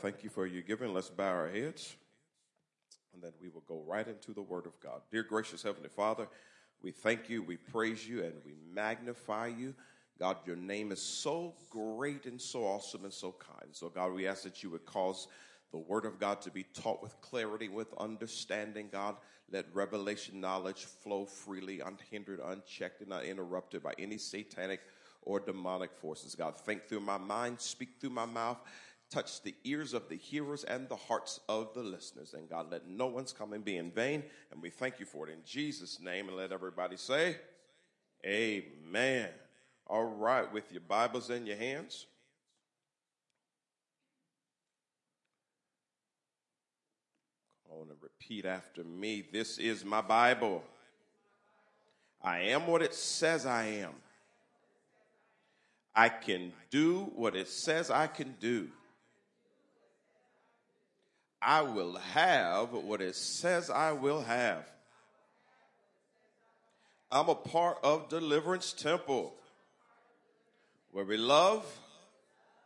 Thank you for your giving. Let's bow our heads and then we will go right into the Word of God. Dear gracious Heavenly Father, we thank you, we praise you, and we magnify you. God, your name is so great and so awesome and so kind. So, God, we ask that you would cause the Word of God to be taught with clarity, with understanding, God. Let revelation knowledge flow freely, unhindered, unchecked, and not interrupted by any satanic or demonic forces. God, think through my mind, speak through my mouth, touch the ears of the hearers and the hearts of the listeners. And God, let no one's coming be in vain. And we thank you for it in Jesus' name. And let everybody say, Amen. All right, with your Bibles in your hands. Come on and repeat after me. This is my Bible. I am what it says I am. I can do what it says I can do. I will have what it says I will have. I'm a part of Deliverance Temple where we love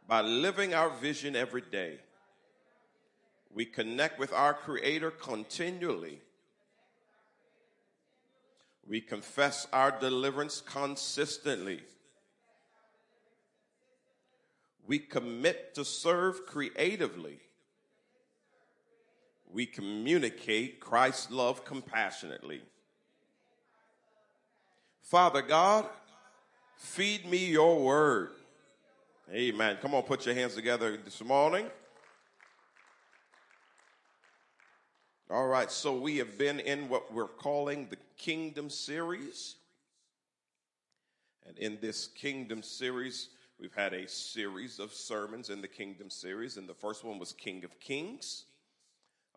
by living our vision every day. We connect with our Creator continually. We confess our deliverance consistently. We commit to serve creatively. We communicate Christ's love compassionately. Father God, feed me your word. Amen. Come on, put your hands together this morning. All right, so we have been in what we're calling the Kingdom series. And in this Kingdom series, We've had a series of sermons in the Kingdom series, and the first one was King of Kings.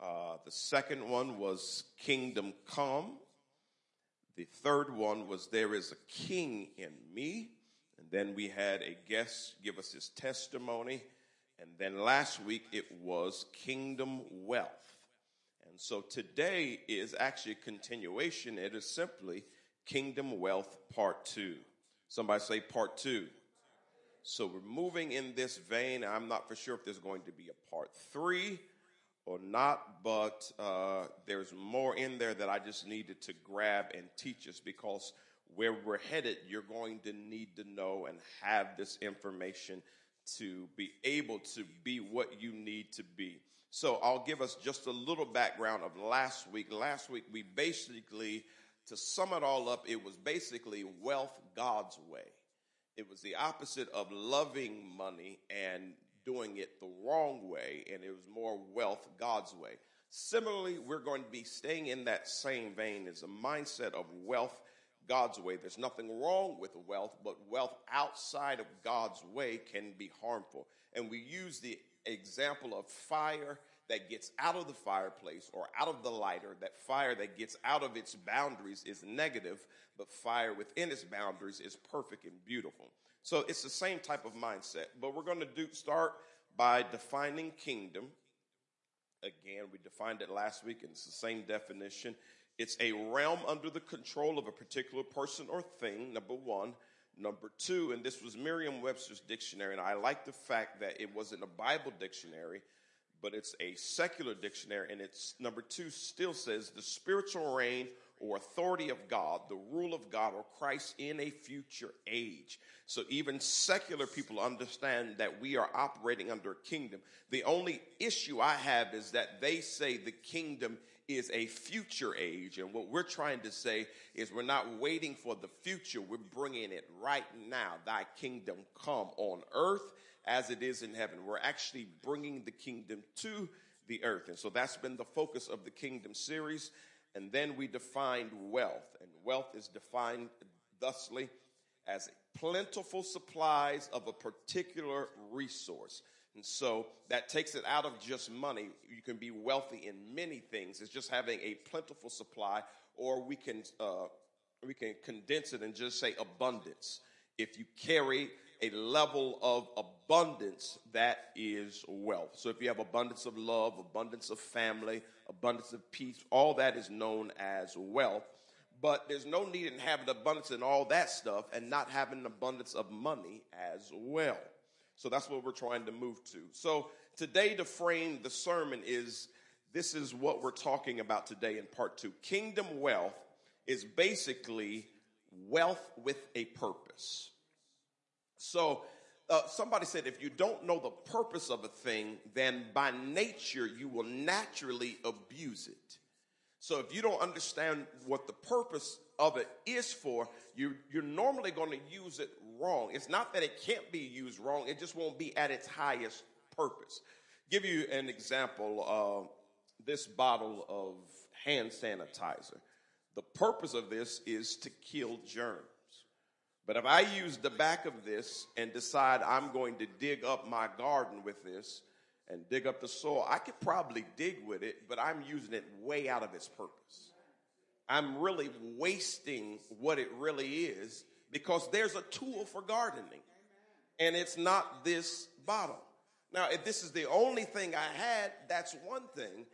Uh, the second one was Kingdom Come. The third one was There is a King in Me. And then we had a guest give us his testimony. And then last week it was Kingdom Wealth. And so today is actually a continuation. It is simply Kingdom Wealth Part 2. Somebody say Part 2. So we're moving in this vein. I'm not for sure if there's going to be a part three or not, but uh, there's more in there that I just needed to grab and teach us because where we're headed, you're going to need to know and have this information to be able to be what you need to be. So I'll give us just a little background of last week. Last week, we basically, to sum it all up, it was basically wealth God's way. It was the opposite of loving money and doing it the wrong way, and it was more wealth God's way. Similarly, we're going to be staying in that same vein as a mindset of wealth God's way. There's nothing wrong with wealth, but wealth outside of God's way can be harmful. And we use the example of fire that gets out of the fireplace or out of the lighter, that fire that gets out of its boundaries is negative, but fire within its boundaries is perfect and beautiful. So it's the same type of mindset, but we're going to do start by defining kingdom. Again, we defined it last week and it's the same definition. It's a realm under the control of a particular person or thing, number one. Number two, and this was Merriam Webster's dictionary, and I like the fact that it wasn't a Bible dictionary, but it's a secular dictionary, and it's number two still says the spiritual reign or authority of God, the rule of God or Christ in a future age. So even secular people understand that we are operating under a kingdom. The only issue I have is that they say the kingdom is a future age. And what we're trying to say is we're not waiting for the future. We're bringing it right now. Thy kingdom come on earth as it is in heaven. We're actually bringing the kingdom to the earth. And so that's been the focus of the kingdom series. And then we defined wealth. And wealth is defined thusly as plentiful supplies of a particular resource. And so that takes it out of just money. You can be wealthy in many things. It's just having a plentiful supply, or we can uh, we can condense it and just say abundance. If you carry a level of abundance that is wealth. So if you have abundance of love, abundance of family, abundance of peace, all that is known as wealth. But there's no need in having abundance in all that stuff and not having an abundance of money as well. So that's what we're trying to move to. So today to frame the sermon is this is what we're talking about today in part two. Kingdom wealth is basically wealth with a purpose. So, uh, somebody said if you don't know the purpose of a thing, then by nature you will naturally abuse it. So, if you don't understand what the purpose of it is for, you, you're normally going to use it wrong. It's not that it can't be used wrong, it just won't be at its highest purpose. Give you an example uh, this bottle of hand sanitizer. The purpose of this is to kill germs. But if I use the back of this and decide I'm going to dig up my garden with this and dig up the soil, I could probably dig with it, but I'm using it way out of its purpose. I'm really wasting what it really is because there's a tool for gardening and it's not this bottle. Now, if this is the only thing I had, that's one thing.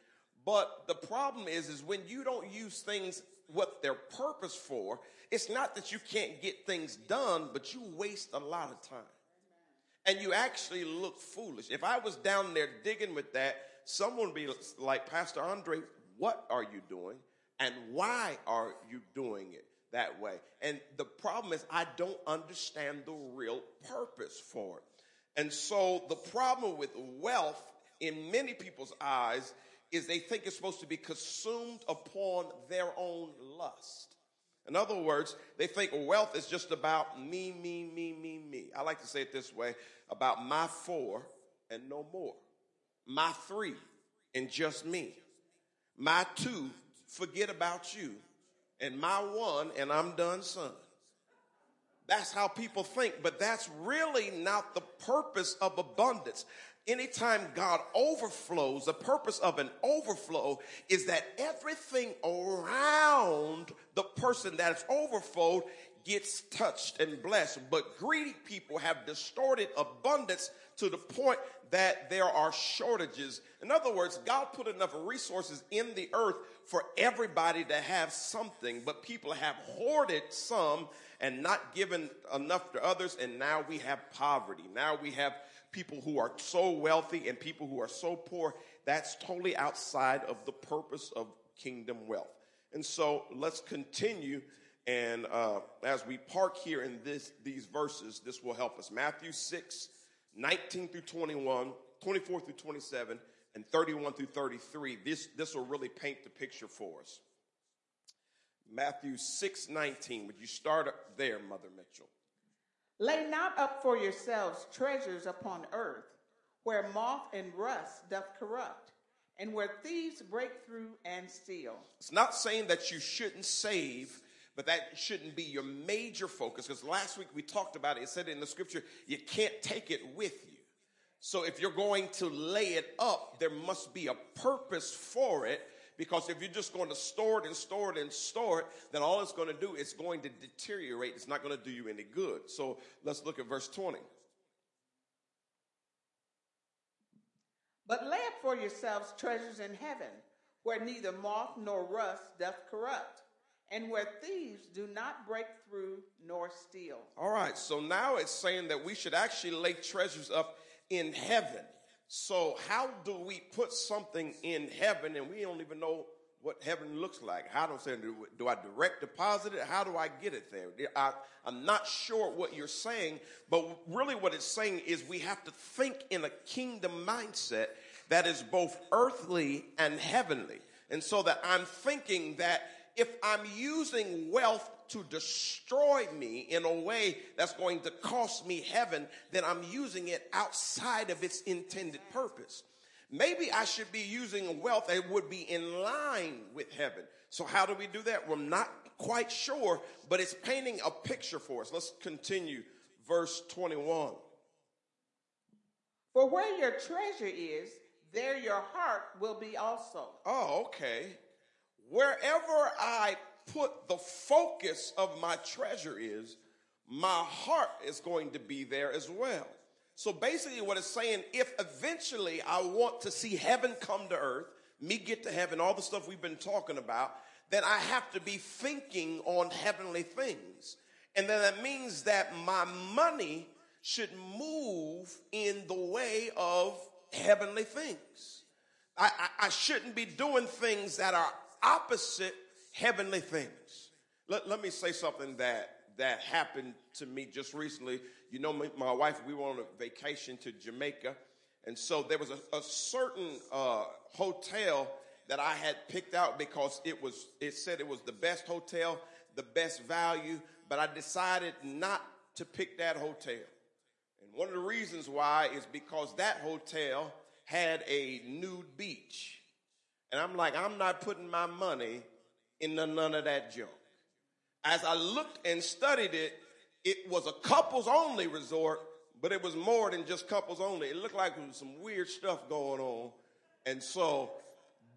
But the problem is, is when you don't use things what they're purpose for, it's not that you can't get things done, but you waste a lot of time. And you actually look foolish. If I was down there digging with that, someone would be like, Pastor Andre, what are you doing? And why are you doing it that way? And the problem is, I don't understand the real purpose for it. And so the problem with wealth in many people's eyes is they think it's supposed to be consumed upon their own lust. In other words, they think wealth is just about me, me, me, me, me. I like to say it this way about my four and no more. My three and just me. My two, forget about you. And my one, and I'm done, son. That's how people think, but that's really not the purpose of abundance anytime God overflows, the purpose of an overflow is that everything around the person that's overflowed gets touched and blessed. But greedy people have distorted abundance to the point that there are shortages. In other words, God put enough resources in the earth for everybody to have something, but people have hoarded some and not given enough to others, and now we have poverty. Now we have people who are so wealthy and people who are so poor, that's totally outside of the purpose of kingdom wealth. And so let's continue. And uh, as we park here in this, these verses, this will help us. Matthew 6, 19 through 21, 24 through 27, and 31 through 33. This, this will really paint the picture for us. Matthew 6, 19. Would you start up there, Mother Mitchell? Lay not up for yourselves treasures upon earth, where moth and rust doth corrupt, and where thieves break through and steal. It's not saying that you shouldn't save, but that shouldn't be your major focus. Because last week we talked about it. It said in the scripture, you can't take it with you. So if you're going to lay it up, there must be a purpose for it because if you're just going to store it and store it and store it, then all it's going to do is going to deteriorate. It's not going to do you any good. So let's look at verse 20. But lay up for yourselves treasures in heaven, where neither moth nor rust doth corrupt, and where thieves do not break through nor steal. All right, so now it's saying that we should actually lay treasures up in heaven. So, how do we put something in heaven and we don't even know what heaven looks like? How do I say, do, I direct deposit it? How do I get it there? I, I'm not sure what you're saying, but really what it's saying is we have to think in a kingdom mindset that is both earthly and heavenly. And so that I'm thinking that if I'm using wealth to destroy me in a way that's going to cost me heaven, then I'm using it outside of its intended purpose. Maybe I should be using wealth that would be in line with heaven. So how do we do that? We're not quite sure, but it's painting a picture for us. Let's continue verse 21. For where your treasure is, there your heart will be also. Oh, okay. Wherever I put the focus of my treasure is, my heart is going to be there as well. So basically, what it's saying, if eventually I want to see heaven come to earth, me get to heaven, all the stuff we've been talking about, then I have to be thinking on heavenly things. And then that means that my money should move in the way of heavenly things. I, I, I shouldn't be doing things that are opposite heavenly things. Let, let me say something that, that happened to me just recently. You know, my, my wife, we were on a vacation to Jamaica. And so there was a, a certain uh, hotel that I had picked out because it was, it said it was the best hotel, the best value, but I decided not to pick that hotel. And one of the reasons why is because that hotel had a nude beach. And I'm like, I'm not putting my money in none of that junk. As I looked and studied it, it was a couples only resort, but it was more than just couples only. It looked like there was some weird stuff going on. And so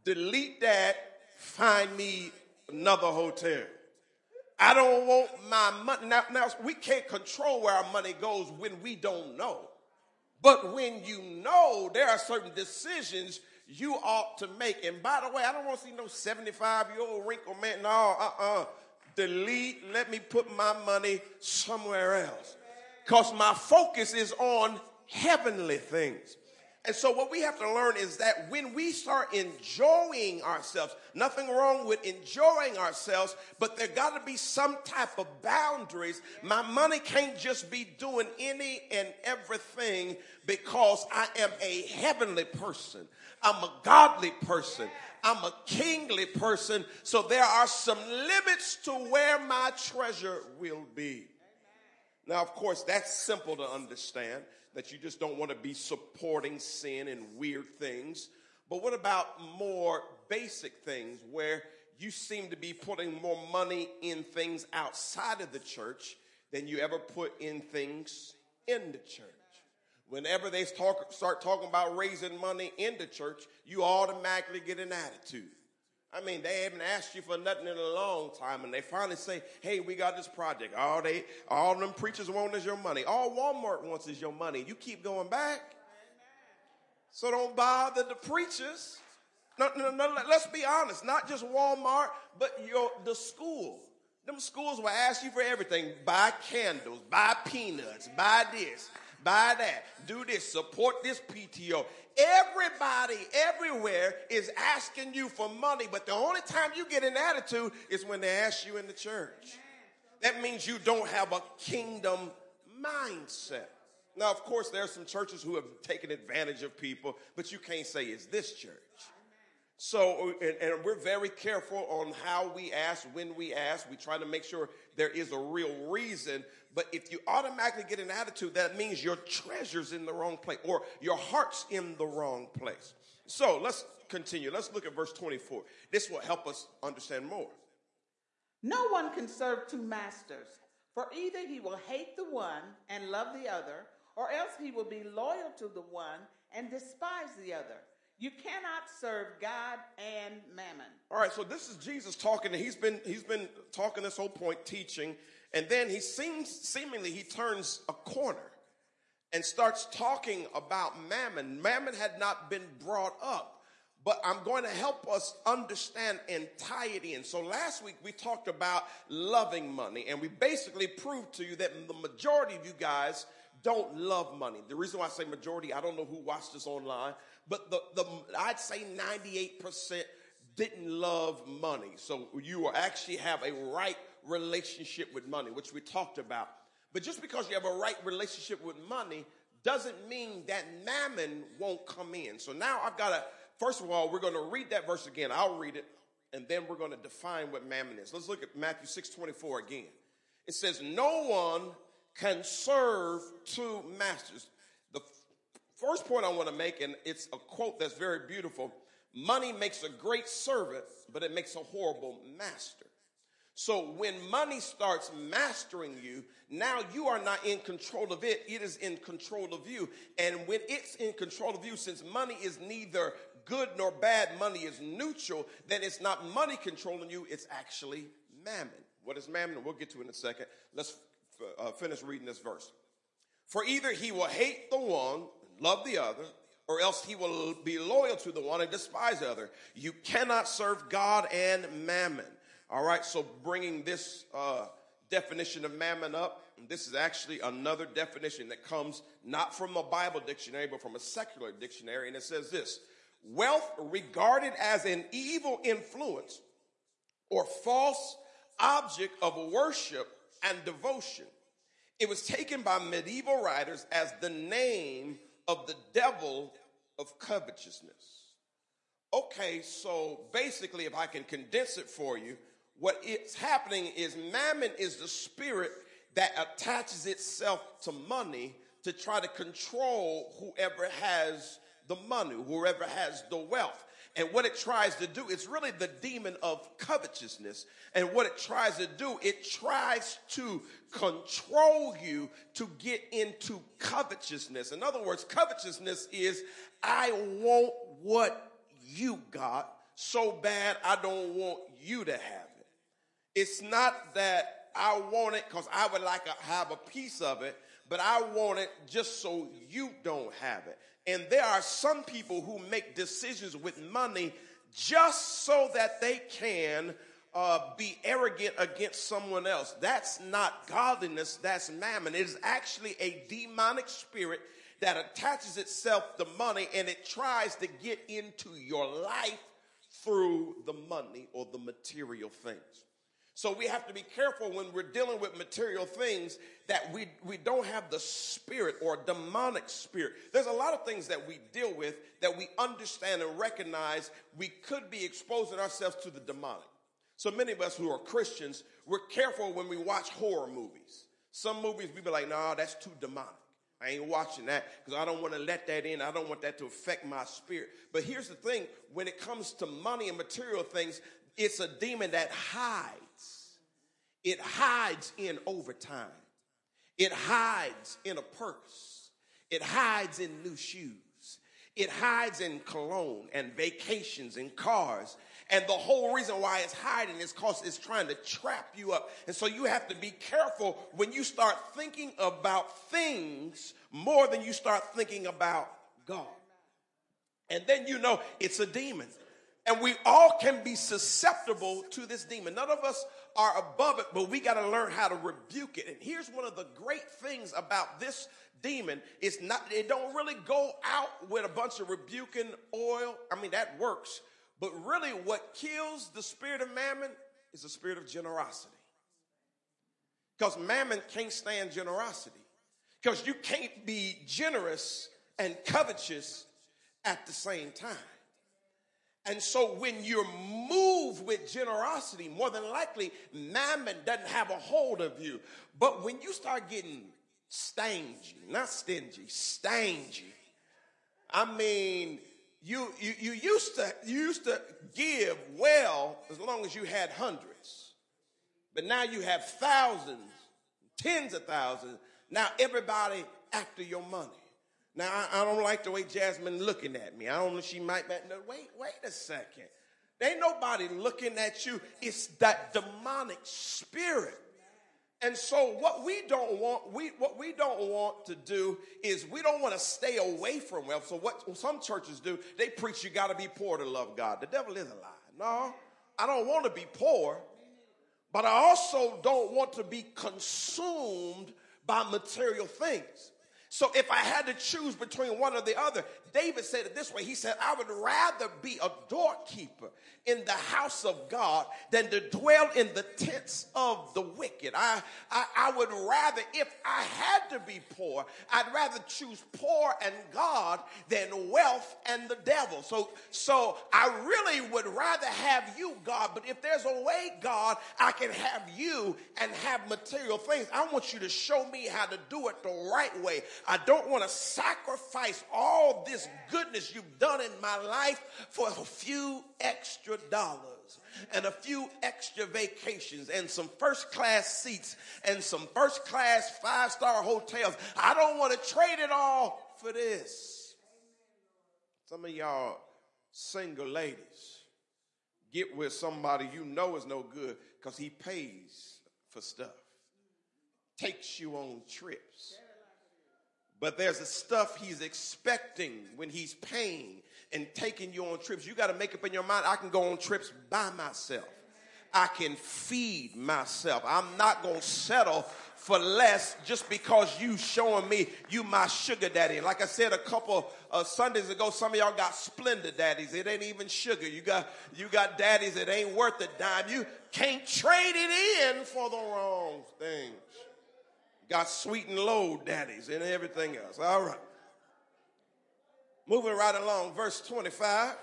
delete that, find me another hotel. I don't want my money. Now, now, we can't control where our money goes when we don't know. But when you know, there are certain decisions you ought to make. And by the way, I don't want to see no 75 year old wrinkle man. No, uh uh-uh. uh. Delete, let me put my money somewhere else. Because my focus is on heavenly things. And so what we have to learn is that when we start enjoying ourselves, nothing wrong with enjoying ourselves, but there got to be some type of boundaries. My money can't just be doing any and everything because I am a heavenly person. I'm a godly person. I'm a kingly person. So there are some limits to where my treasure will be. Now, of course, that's simple to understand that you just don't want to be supporting sin and weird things. But what about more basic things where you seem to be putting more money in things outside of the church than you ever put in things in the church? Whenever they talk, start talking about raising money in the church, you automatically get an attitude. I mean, they haven't asked you for nothing in a long time, and they finally say, "Hey, we got this project." All they, all them preachers want is your money. All Walmart wants is your money. You keep going back, so don't bother the preachers. No, no, no. Let's be honest. Not just Walmart, but your the school. Them schools will ask you for everything: buy candles, buy peanuts, buy this, buy that, do this, support this PTO. Everybody everywhere is asking you for money, but the only time you get an attitude is when they ask you in the church. That means you don't have a kingdom mindset. Now, of course, there are some churches who have taken advantage of people, but you can't say it's this church. So, uh, and, and, we're very careful on how we ask, when we ask. We try to make sure there is a real reason. But if you automatically get an attitude, that means your treasure's in the wrong place or your heart's in the wrong place. So let's continue. Let's look at verse 24. This will help us understand more. No one can serve two masters, for either he will hate the one and love the other, or else he will be loyal to the one and despise the other. You cannot serve God and mammon. All right, so this is Jesus talking, he's been he's been talking this whole point, teaching, and then he seems seemingly he turns a corner and starts talking about mammon. Mammon had not been brought up, but I'm going to help us understand and tie it in. So last week we talked about loving money, and we basically proved to you that the majority of you guys don't love money. The reason why I say majority, I don't know who watched this online, but the, the I'd say 98% didn't love money. So you actually have a right relationship with money, which we talked about. But just because you have a right relationship with money doesn't mean that mammon won't come in. So now I've got to, first of all, we're going to read that verse again. I'll read it, and then we're going to define what mammon is. Let's look at Matthew 6 24 again. It says, No one can serve two masters. First point I want to make, and it's a quote that's very beautiful money makes a great servant, but it makes a horrible master. So when money starts mastering you, now you are not in control of it, it is in control of you. And when it's in control of you, since money is neither good nor bad, money is neutral, then it's not money controlling you, it's actually mammon. What is mammon? We'll get to in a second. Let's uh, finish reading this verse. For either he will hate the one, love the other, or else he will be loyal to the one and despise the other. You cannot serve God and mammon. All right, so bringing this, uh, definition of mammon up. This is actually another definition that comes not from a Bible dictionary, but from a secular dictionary. And it says this wealth regarded as an evil influence or false object of worship and devotion. It was taken by medieval writers as the name of the devil of covetousness. Okay, so basically, if I can condense it for you, what is happening is mammon is the spirit that attaches itself to money to try to control whoever has the money, whoever has the wealth. And what it tries to do, it's really the demon of covetousness. And what it tries to do, it tries to control you to get into covetousness. In other words, covetousness is I want what you got so bad I don't want you to have it. It's not that I want it because I would like to have a piece of it, but I want it just so you don't have it. And there are some people who make decisions with money just so that they can uh, be arrogant against someone else. That's not godliness, that's mammon. It is actually a demonic spirit that attaches itself to money and it tries to get into your life through the money or the material things. So we have to be careful when we're dealing with material things that we, we don't have the spirit or demonic spirit. There's a lot of things that we deal with that we understand and recognize we could be exposing ourselves to the demonic. So many of us who are Christians, we're careful when we watch horror movies. Some movies we be like, nah, that's too demonic. I ain't watching that because I don't want to let that in. I don't want that to affect my spirit. But here's the thing when it comes to money and material things, it's a demon that hides. It hides in overtime, it hides in a purse, it hides in new shoes, it hides in cologne and vacations and cars. And the whole reason why it's hiding is because it's trying to trap you up. And so you have to be careful when you start thinking about things more than you start thinking about God. And then you know it's a demon. And we all can be susceptible to this demon. None of us are above it, but we got to learn how to rebuke it. And here's one of the great things about this demon. It's not, it don't really go out with a bunch of rebuking oil. I mean, that works. But really, what kills the spirit of mammon is the spirit of generosity. Because mammon can't stand generosity. Because you can't be generous and covetous at the same time. And so when you're moved with generosity, more than likely, mammon doesn't have a hold of you. But when you start getting stingy, not stingy, stingy, I mean, you, you, you used to you used to give well as long as you had hundreds. But now you have thousands, tens of thousands. Now everybody after your money. Now, I, I, don't like the way Jasmine looking at me. I don't know, she might, no, wait, wait a second. There ain't nobody looking at you. It's that demonic spirit. And so what we don't want, we, what we don't want to do is we don't want to stay away from wealth. So what some churches do, they preach you got to be poor to love God. The devil is a lie. No, I don't want to be poor, but I also don't want to be consumed by material things. So if I had to choose between one or the other, David said it this way. He said, I would rather be a doorkeeper in the house of God than to dwell in the tents of the wicked. I, I, I would rather, if I had to be poor, I'd rather choose poor and God than wealth and the devil. So, so I really would rather have you, God, but if there's a way, God, I can have you and have material things. I want you to show me how to do it the right way. I don't want to sacrifice all this goodness you've done in my life for a few extra dollars and a few extra vacations and some first class seats and some first class five star hotels. I don't want to trade it all for this. Some of y'all single ladies get with somebody you know is no good because he pays for stuff, takes you on trips but there's a stuff he's expecting when he's paying and taking you on trips. You got to make up in your mind, I can go on trips by myself. I can feed myself. I'm not going to settle for less just because you showing me you my sugar daddy. Like I said a couple of Sundays ago, some of y'all got Splenda daddies. It ain't even sugar. You got you got daddies that ain't worth a dime. You can't trade it in for the wrong things. Got sweet and low daddies and everything else. All right. Moving right along, verse 25.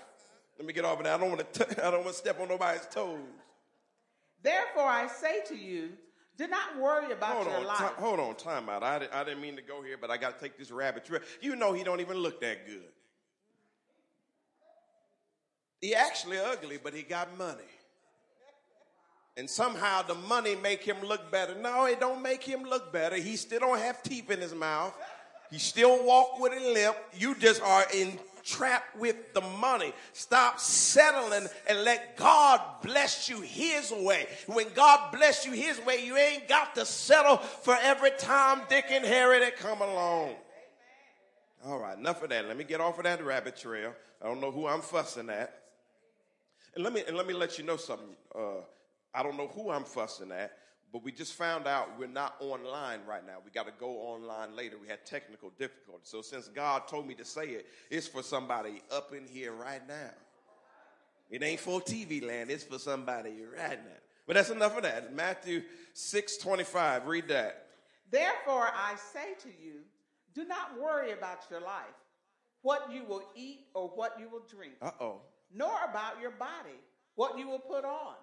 Let me get off of that. I don't want to. I don't want to step on nobody's toes. Therefore, I say to you, do not worry about hold your on, life. ti- hold on, time out. I, I didn't mean to go here, but I got to take this rabbit trail. You know he don't even look that good. He actually ugly, but he got money. And somehow the money make him look better. No, it don't make him look better. He still don't have teeth in his mouth. He still walk with a limp. You just are entrapped with the money. Stop settling and let God bless you his way. When God bless you his way, you ain't got to settle for every Tom, Dick, and Harry that come along. All right, enough of that. Let me get off of that rabbit trail. I don't know who I'm fussing at. And let me and let me let you know something. Uh, I don't know who I'm fussing at, but we just found out we're not online right now. We got to go online later. We had technical difficulties. So since God told me to say it, it's for somebody up in here right now. It ain't for TV land. It's for somebody right now. But that's enough of that. Matthew six twenty five. Read that. Therefore, I say to you, do not worry about your life, what you will eat or what you will drink, Uh oh. nor about your body, what you will put on.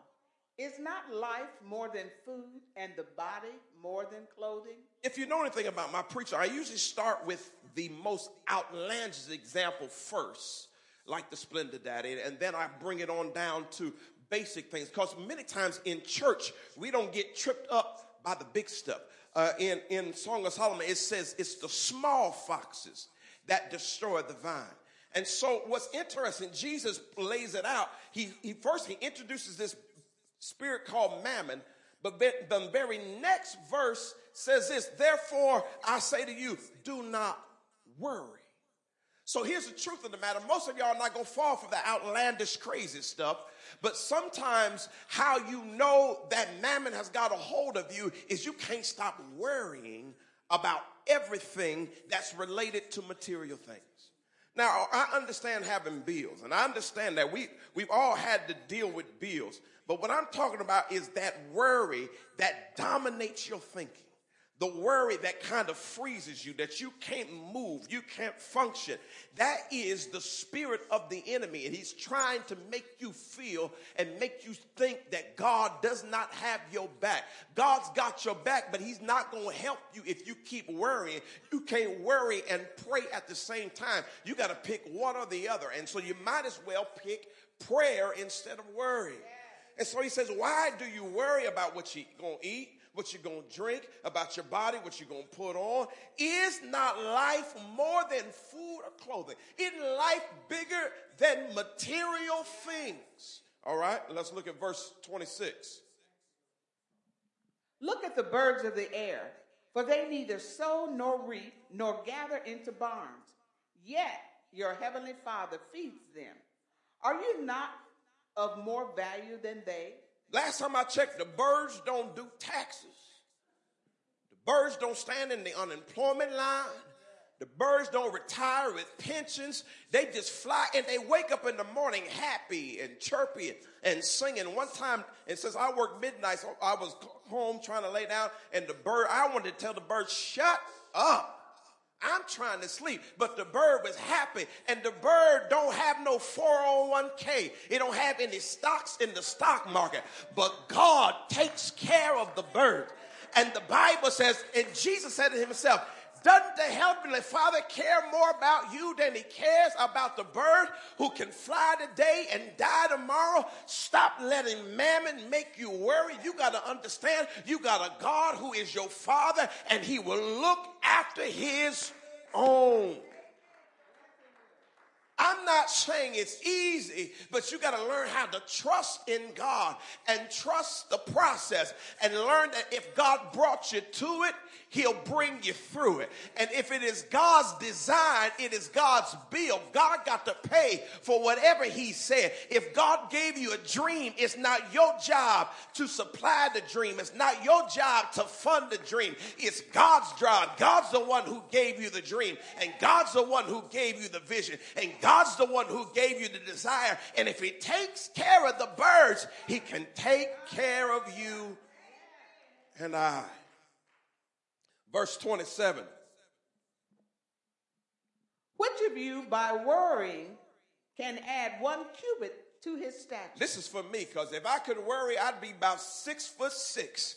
Is not life more than food and the body more than clothing? If you know anything about my preacher, I usually start with the most outlandish example first, like the Splenda Daddy, and then I bring it on down to basic things. Because many times in church, we don't get tripped up by the big stuff. Uh, in, in Song of Solomon, it says it's the small foxes that destroy the vine. And so what's interesting, Jesus lays it out. He, he first, he introduces this spirit called mammon. But the very next verse says this, therefore I say to you, do not worry. So here's the truth of the matter. Most of y'all are not going to fall for the outlandish, crazy stuff. But sometimes how you know that mammon has got a hold of you is you can't stop worrying about everything that's related to material things. Now, I understand having bills, and I understand that we, we've all had to deal with bills. But what I'm talking about is that worry that dominates your thinking. The worry that kind of freezes you, that you can't move, you can't function. That is the spirit of the enemy. And he's trying to make you feel and make you think that God does not have your back. God's got your back, but he's not going to help you if you keep worrying. You can't worry and pray at the same time. You got to pick one or the other. And so you might as well pick prayer instead of worry. And so he says, why do you worry about what you're going to eat? what you're going to drink, about your body, what you're going to put on. Is not life more than food or clothing? Isn't life bigger than material things? All right, let's look at verse 26. Look at the birds of the air, for they neither sow nor reap nor gather into barns, yet your heavenly Father feeds them. Are you not of more value than they? Last time I checked, the birds don't do taxes. The birds don't stand in the unemployment line. The birds don't retire with pensions. They just fly and they wake up in the morning happy and chirpy and singing. One time, and since I worked midnight, so I was home trying to lay down, and the bird, I wanted to tell the bird, shut up. I'm trying to sleep, but the bird was happy, and the bird don't have no 401k. It don't have any stocks in the stock market, but God takes care of the bird. And the Bible says, and Jesus said to himself, doesn't the Heavenly Father care more about you than He cares about the bird who can fly today and die tomorrow? Stop letting mammon make you worry. You got to understand you got a God who is your Father and He will look after His own. I'm not saying it's easy, but you got to learn how to trust in God and trust the process and learn that if God brought you to it, he'll bring you through it. And if it is God's design, it is God's bill. God got to pay for whatever he said. If God gave you a dream, it's not your job to supply the dream. It's not your job to fund the dream. It's God's job. God's the one who gave you the dream. And God's the one who gave you the vision. And God's the one who gave you the desire. And if he takes care of the birds, he can take care of you and I. Verse 27. Which of you, by worrying, can add one cubit to his stature? This is for me because if I could worry, I'd be about six foot six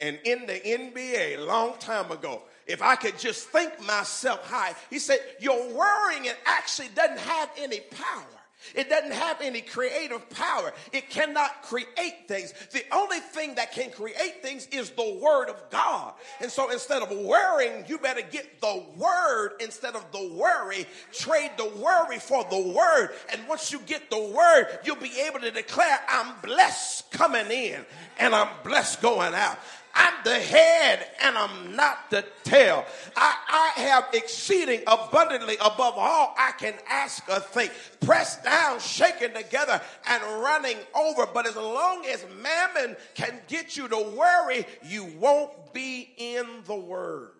and in the NBA a long time ago. If I could just think myself high, he said, Your worrying it actually doesn't have any power. It doesn't have any creative power. It cannot create things. The only thing that can create things is the word of God. And so instead of worrying, you better get the word instead of the worry. Trade the worry for the word. And once you get the word, you'll be able to declare, I'm blessed coming in and I'm blessed going out. I'm the head and I'm not the tail. I, I have exceeding abundantly above all I can ask or think. Pressed down, shaken together, and running over. But as long as mammon can get you to worry, you won't be in the word.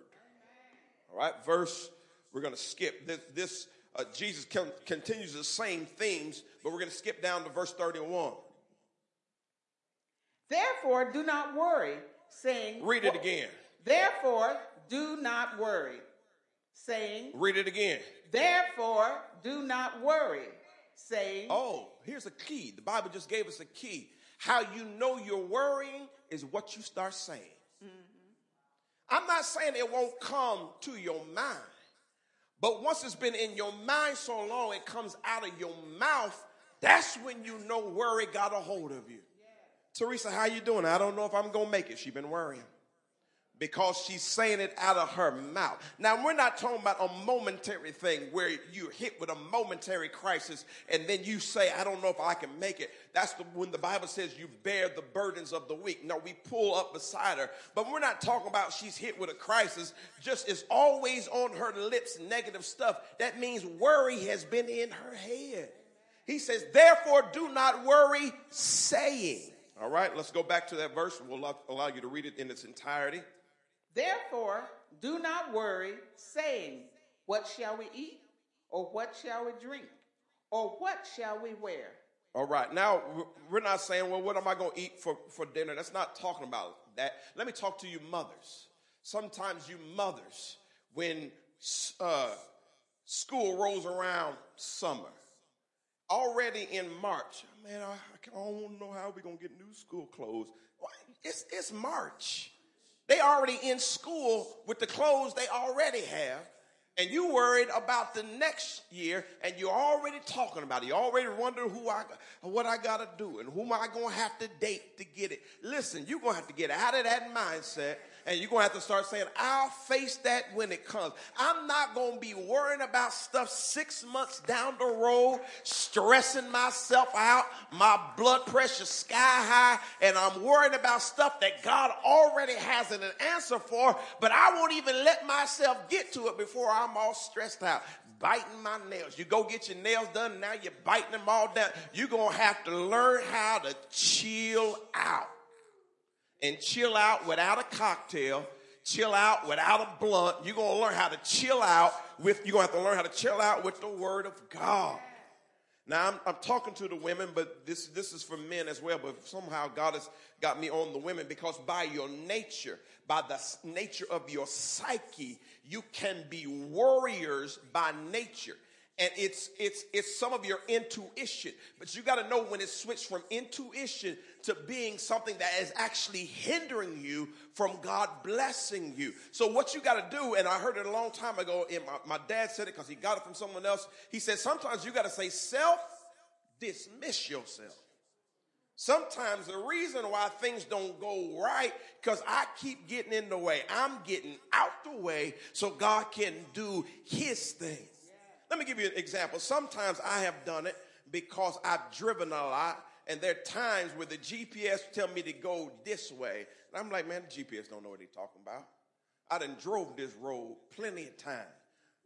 All right, verse, we're going to skip this. this uh, Jesus continues the same themes, but we're going to skip down to verse 31. Therefore, do not worry saying, Read it again. Therefore, do not worry, saying, Read it again. Therefore, do not worry, saying, Oh, here's a key. The Bible just gave us a key. How you know you're worrying is what you start saying. Mm-hmm. I'm not saying it won't come to your mind, but once it's been in your mind so long, it comes out of your mouth. That's when you know worry got a hold of you. Teresa, how you doing? I don't know if I'm going to make it. She's been worrying because she's saying it out of her mouth. Now, we're not talking about a momentary thing where you're hit with a momentary crisis and then you say, I don't know if I can make it. That's the, when the Bible says you bear the burdens of the weak. No, we pull up beside her. But we're not talking about she's hit with a crisis, just is always on her lips negative stuff. That means worry has been in her head. He says, therefore, do not worry, saying. All right, let's go back to that verse. We'll allow you to read it in its entirety. Therefore, do not worry, saying, What shall we eat? Or what shall we drink? Or what shall we wear? All right, now we're not saying, Well, what am I going to eat for, for dinner? That's not talking about that. Let me talk to you, mothers. Sometimes you mothers, when uh, school rolls around summer, already in March, man, I, I don't know how we're going to get new school clothes. It's, it's March. They already in school with the clothes they already have. And you worried about the next year, and you're already talking about it. You already wondering who I, what I got to do, and whom I gonna have to date to get it. Listen, you're gonna have to get out of that mindset and you're going to have to start saying, I'll face that when it comes. I'm not going to be worrying about stuff six months down the road, stressing myself out, my blood pressure sky high, and I'm worrying about stuff that God already has an answer for, but I won't even let myself get to it before I'm all stressed out biting my nails. You go get your nails done, now you're biting them all down. You're going to have to learn how to chill out and chill out without a cocktail, chill out without a blunt. You're going to learn how to chill out with, you're going to have to learn how to chill out with the word of God. Now, I'm, I'm, talking to the women, but this, this is for men as well. But somehow God has got me on the women because by your nature, by the nature of your psyche, you can be warriors by nature and it's it's it's some of your intuition but you got to know when it's switched from intuition to being something that is actually hindering you from god blessing you so what you got to do and i heard it a long time ago and my, my dad said it because he got it from someone else he said sometimes you got to say self dismiss yourself Sometimes the reason why things don't go right because I keep getting in the way. I'm getting out the way so God can do his thing. Let me give you an example. Sometimes I have done it because I've driven a lot, and there are times where the GPS tell me to go this way. And I'm like, man, the GPS don't know what he's talking about. I done drove this road plenty of times.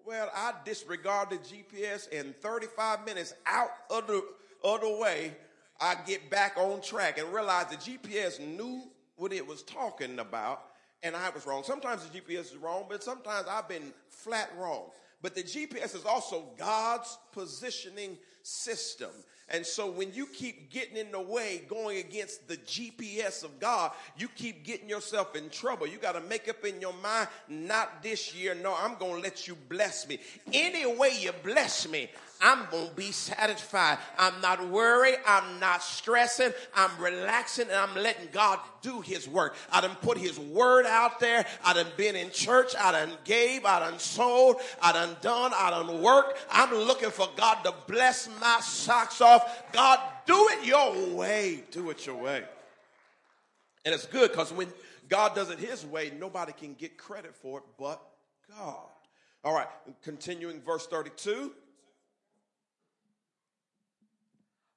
Well, I disregarded the GPS and 35 minutes out of the other way, I get back on track and realize the GPS knew what it was talking about and I was wrong. Sometimes the GPS is wrong, but sometimes I've been flat wrong. But the GPS is also God's positioning system. And so when you keep getting in the way, going against the GPS of God, you keep getting yourself in trouble. You got to make up in your mind, not this year. No, I'm going to let you bless me. Any way you bless me, I'm going to be satisfied. I'm not worried. I'm not stressing. I'm relaxing and I'm letting God do his work. I done put his word out there. I done been in church. I done gave. I done sold. I done done. I done worked. I'm looking for God to bless my socks off. God, do it your way. Do it your way. And it's good because when God does it his way, nobody can get credit for it but God. All right, continuing verse 32.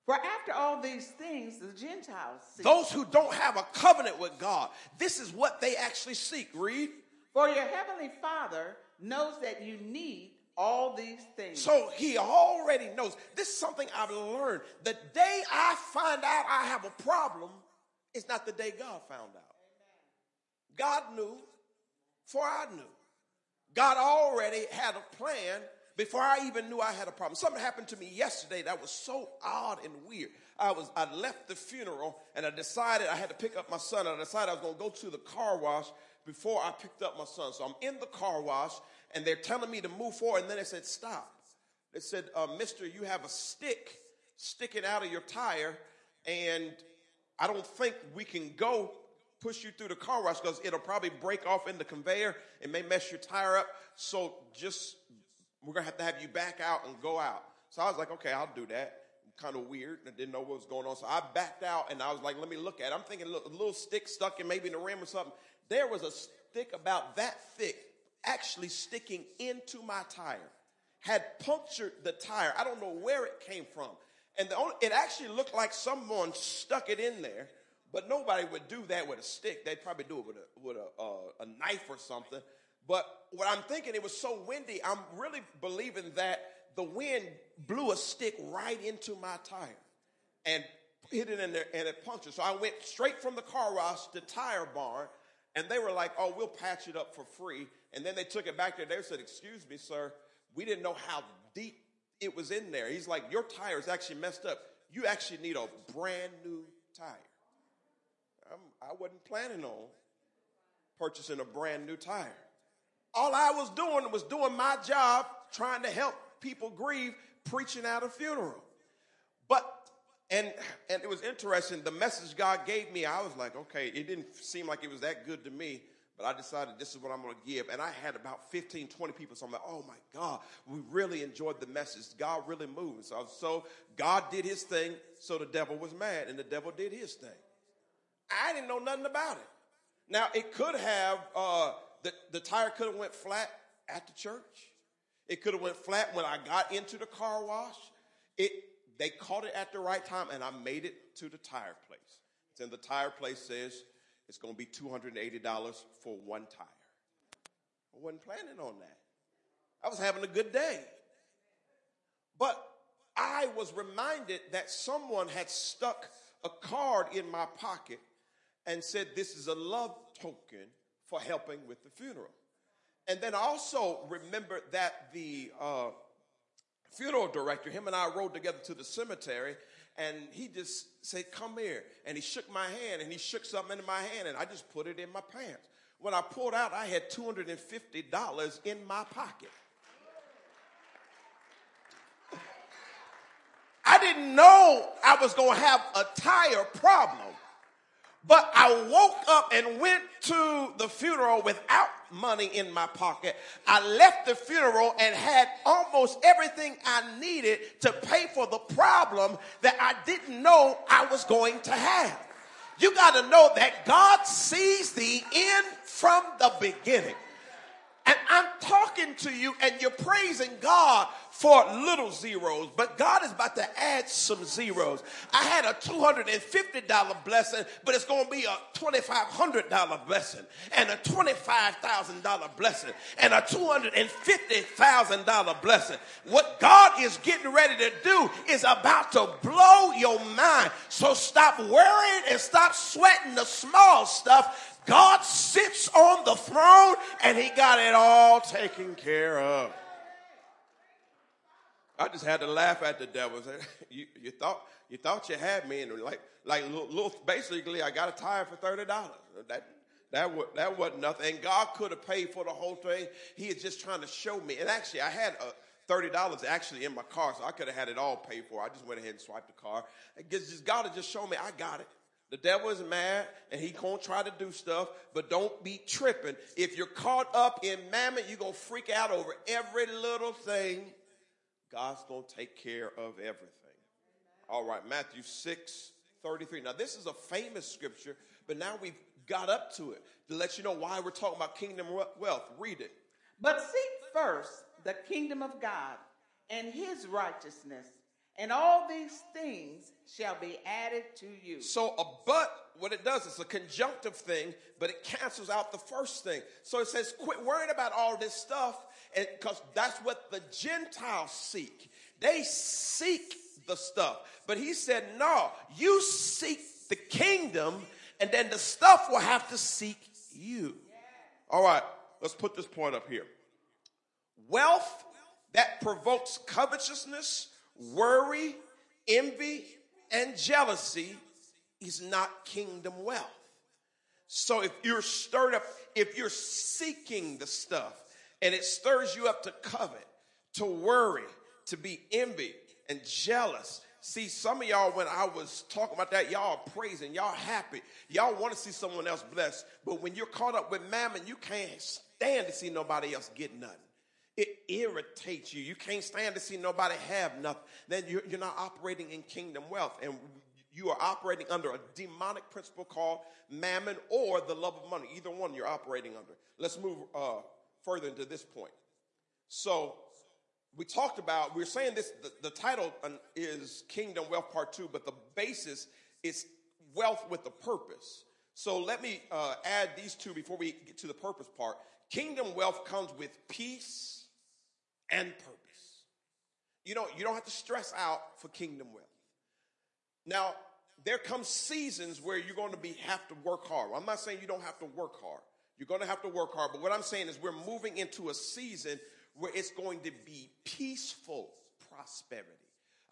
For after all these things, the Gentiles seek. Those who don't have a covenant with God, this is what they actually seek. Read. For your heavenly Father knows that you need all these things. So he already knows. This is something I've learned. The day I find out I have a problem is not the day God found out. God knew for I knew. God already had a plan before I even knew I had a problem. Something happened to me yesterday that was so odd and weird. I was I left the funeral and I decided I had to pick up my son. I decided I was going to go to the car wash before I picked up my son. So I'm in the car wash and they're telling me to move forward. And then they said, "Stop." They said, uh, "Mister, you have a stick sticking out of your tire, and I don't think we can go." Push you through the car wash because it'll probably break off in the conveyor. It may mess your tire up. So just we're going to have to have you back out and go out. So I was like, okay, I'll do that. Kind of weird. I didn't know what was going on. So I backed out and I was like, let me look at it. I'm thinking a little, a little stick stuck in maybe in the rim or something. There was a stick about that thick actually sticking into my tire. Had punctured the tire. I don't know where it came from. And the only, it actually looked like someone stuck it in there, but nobody would do that with a stick. They'd probably do it with a, with a, uh, a knife or something. But what I'm thinking, it was so windy, I'm really believing that the wind blew a stick right into my tire and hit it in there and it punctured. So I went straight from the car wash to tire barn and they were like, oh, we'll patch it up for free. And then they took it back there. They said, excuse me, sir, we didn't know how deep it was in there. He's like, your tire is actually messed up. You actually need a brand new tire. I'm, I was not planning on purchasing a brand new tire. All I was doing was doing my job, trying to help people grieve, preaching at a funeral. But and and it was interesting. The message God gave me, I was like, okay, it didn't seem like it was that good to me. But I decided this is what I'm going to give. And I had about 15, 20 people. So I'm like, oh my God, we really enjoyed the message. God really moved. So, so God did his thing. So the devil was mad and the devil did his thing. I didn't know nothing about it. Now, it could have, uh, the, the tire could have went flat at the church. It could have went flat when I got into the car wash. It, they caught it at the right time and I made it to the tire place. Then the tire place says it's going to be $280 for one tire. I wasn't planning on that. I was having a good day. But I was reminded that someone had stuck a card in my pocket and said, This is a love token for helping with the funeral. And then I also remembered that the uh, funeral director, him and I rode together to the cemetery, and he just said, Come here. And he shook my hand, and he shook something in my hand, and I just put it in my pants. When I pulled out, I had $250 in my pocket. I didn't know I was going to have a tire problem. But I woke up and went to the funeral without money in my pocket. I left the funeral and had almost everything I needed to pay for the problem that I didn't know I was going to have. You got to know that God sees the end from the beginning. And I'm talking to you and you're praising God for little zeros, but God is about to add some zeros. I had a $250 blessing, but it's going to be a $2,500 blessing and a $25,000 blessing and a $250,000 blessing. What God is getting ready to do is about to blow your mind. So stop worrying and stop sweating the small stuff God sits on the throne and he got it all taken care of. I just had to laugh at the devil. You, you thought you thought you had me, and like like little, little, basically, I got a tire for thirty dollars. That that was, that wasn't nothing. And God could have paid for the whole thing. He is just trying to show me. And actually, I had a thirty dollars actually in my car, so I could have had it all paid for. I just went ahead and swiped the car. Just God had just shown me I got it. The devil is mad and he gonna try to do stuff, but don't be tripping. If you're caught up in mammon, you're gonna freak out over every little thing. God's gonna take care of everything. All right, Matthew 6, 33. Now, this is a famous scripture, but now we've got up to it to let you know why we're talking about kingdom wealth. Read it. But seek first the kingdom of God and his righteousness and all these things shall be added to you. So a but, what it does, it's a conjunctive thing, but it cancels out the first thing. So it says, quit worrying about all this stuff, because that's what the Gentiles seek. They seek the stuff. But he said, no, you seek the kingdom, and then the stuff will have to seek you. All right, let's put this point up here. Wealth that provokes covetousness worry, envy, and jealousy is not kingdom wealth. So if you're stirred up, if you're seeking the stuff and it stirs you up to covet, to worry, to be envy and jealous. See, some of y'all, when I was talking about that, y'all praising, y'all happy. Y'all want to see someone else blessed. But when you're caught up with mammon, you can't stand to see nobody else get nothing. It irritates you. You can't stand to see nobody have nothing. Then you're, you're not operating in kingdom wealth. And you are operating under a demonic principle called mammon or the love of money. Either one you're operating under. Let's move uh, further into this point. So, we talked about, we are saying this, the, the title is Kingdom Wealth Part 2, but the basis is wealth with a purpose. So let me uh, add these two before we get to the purpose part. Kingdom wealth comes with peace and purpose. You know, you don't have to stress out for kingdom wealth. Now, there come seasons where you're going to be have to work hard. I'm not saying you don't have to work hard. You're going to have to work hard, but what I'm saying is we're moving into a season where it's going to be peaceful prosperity.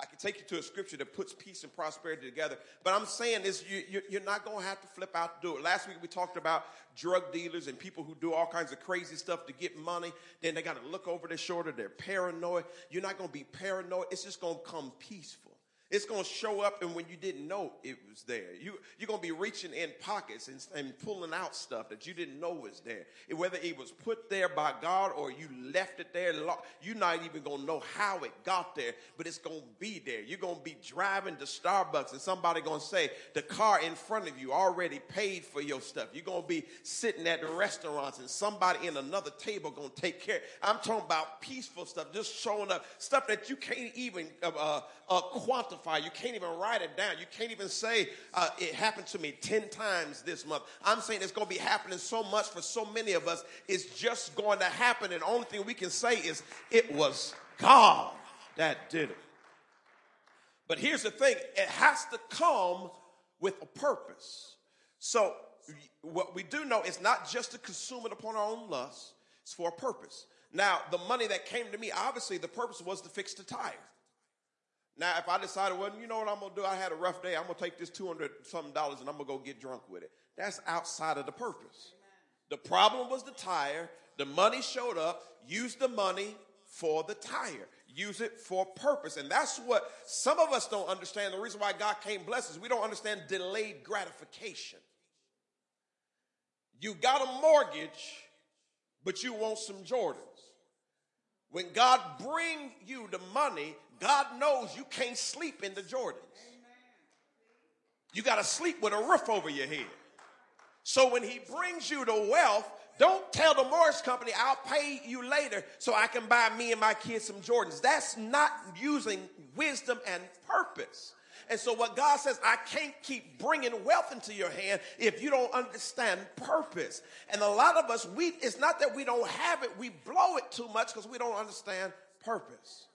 I can take you to a scripture that puts peace and prosperity together. But I'm saying is you, you, are not going to have to flip out to do it. Last week we talked about drug dealers and people who do all kinds of crazy stuff to get money. Then they got to look over their shoulder. They're paranoid. You're not going to be paranoid. It's just going to come peaceful. It's going to show up, and when you didn't know it was there, you, you're going to be reaching in pockets and, and pulling out stuff that you didn't know was there. Whether it was put there by God or you left it there, you're not even going to know how it got there, but it's going to be there. You're going to be driving to Starbucks, and somebody going to say, the car in front of you already paid for your stuff. You're going to be sitting at the restaurants, and somebody in another table going to take care. I'm talking about peaceful stuff, just showing up, stuff that you can't even uh, uh, uh quantify quantify. You can't even write it down. You can't even say uh, it happened to me 10 times this month. I'm saying it's going to be happening so much for so many of us. It's just going to happen. And the only thing we can say is it was God that did it. But here's the thing it has to come with a purpose. So, what we do know is not just to consume it upon our own lust, it's for a purpose. Now, the money that came to me, obviously, the purpose was to fix the tire. Now, if I decided, well, you know what I'm gonna do? I had a rough day. I'm gonna take this 200 something dollars and I'm gonna go get drunk with it. That's outside of the purpose. The problem was the tire. The money showed up. Use the money for the tire. Use it for purpose. And that's what some of us don't understand. The reason why God can't bless us, we don't understand delayed gratification. You got a mortgage, but you want some Jordans. When God bring you the money, God knows you can't sleep in the Jordans. You got to sleep with a roof over your head. So when he brings you the wealth, don't tell the mortgage company, I'll pay you later so I can buy me and my kids some Jordans. That's not using wisdom and purpose. And so what God says, I can't keep bringing wealth into your hand if you don't understand purpose. And a lot of us, we, it's not that we don't have it, we blow it too much because we don't understand purpose.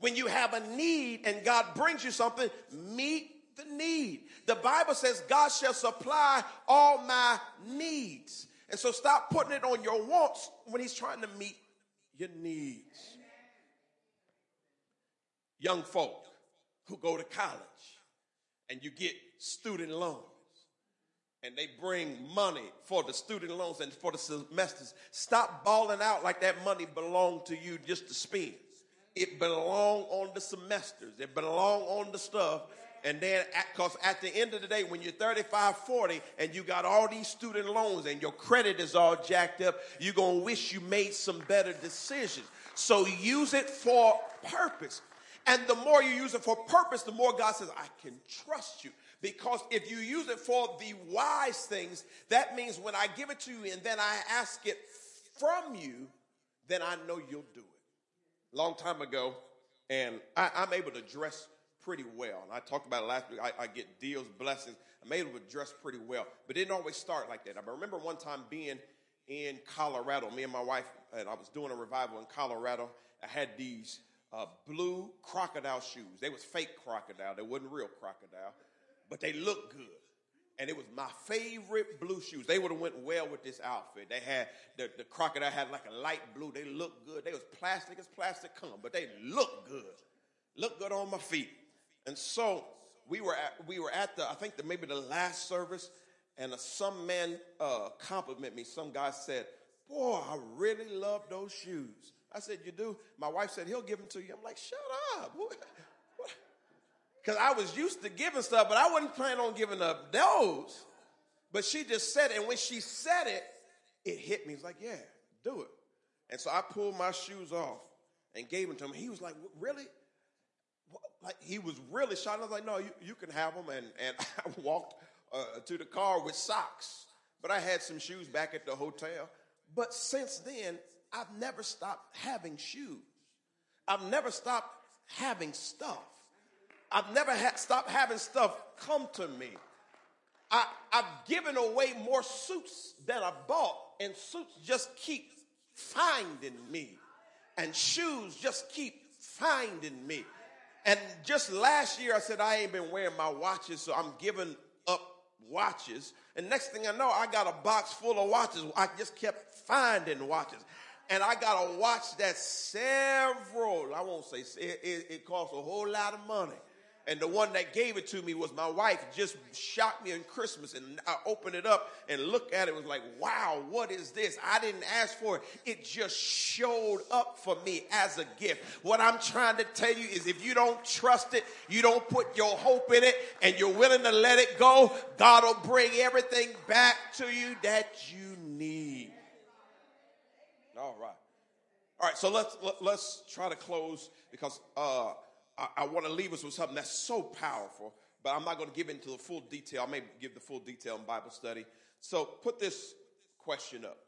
When you have a need and God brings you something, meet the need. The Bible says God shall supply all my needs. And so stop putting it on your wants when he's trying to meet your needs. Young folk who go to college and you get student loans and they bring money for the student loans and for the semesters. Stop balling out like that money belonged to you just to spend. It belong on the semesters. It belong on the stuff. And then, because at, at the end of the day, when you're 35, 40, and you got all these student loans and your credit is all jacked up, you're going to wish you made some better decisions. So use it for purpose. And the more you use it for purpose, the more God says, I can trust you. Because if you use it for the wise things, that means when I give it to you and then I ask it from you, then I know you'll do it. Long time ago, and I, am able to dress pretty well. And I talked about it last week. I, I, get deals, blessings. I'm able to dress pretty well, but it didn't always start like that. I remember one time being in Colorado, me and my wife, and I was doing a revival in Colorado. I had these uh, blue crocodile shoes. They was fake crocodile. They wasn't real crocodile, but they looked good. And it was my favorite blue shoes. They would have went well with this outfit. They had the, the crocodile had like a light blue. They looked good. They was plastic as plastic come, but they looked good. Looked good on my feet. And so we were at, we were at the I think the, maybe the last service, and some man uh, complimented me. Some guy said, "Boy, I really love those shoes." I said, You do? My wife said, He'll give them to you. I'm like, Shut up. Because I was used to giving stuff, but I wasn't planning on giving up those. But she just said it. And when she said it, it hit me. It's like, Yeah, do it. And so I pulled my shoes off and gave them to him. He was like, Really? Like he was really shocked. I was like, No, you, you can have them. And, and I walked uh, to the car with socks. But I had some shoes back at the hotel. But since then, I've never stopped having shoes. I've never stopped having stuff. I've never ha- stopped having stuff come to me. I, I've given away more suits than I bought, and suits just keep finding me, and shoes just keep finding me. And just last year, I said, I ain't been wearing my watches, so I'm giving up watches. And next thing I know, I got a box full of watches. I just kept finding watches and I got a watch that's several, I won't say, it, it, it costs a whole lot of money. And the one that gave it to me was my wife, just shocked me on Christmas. And I opened it up and looked at it, it was like, wow, what is this? I didn't ask for it. It just showed up for me as a gift. What I'm trying to tell you is if you don't trust it, you don't put your hope in it, and you're willing to let it go, God will bring everything back to you that you need. All right. All right, so let's let, us let us try to close because uh, I, I want to leave us with something that's so powerful, but I'm not going to give into the full detail. I may give the full detail in Bible study. So put this question up.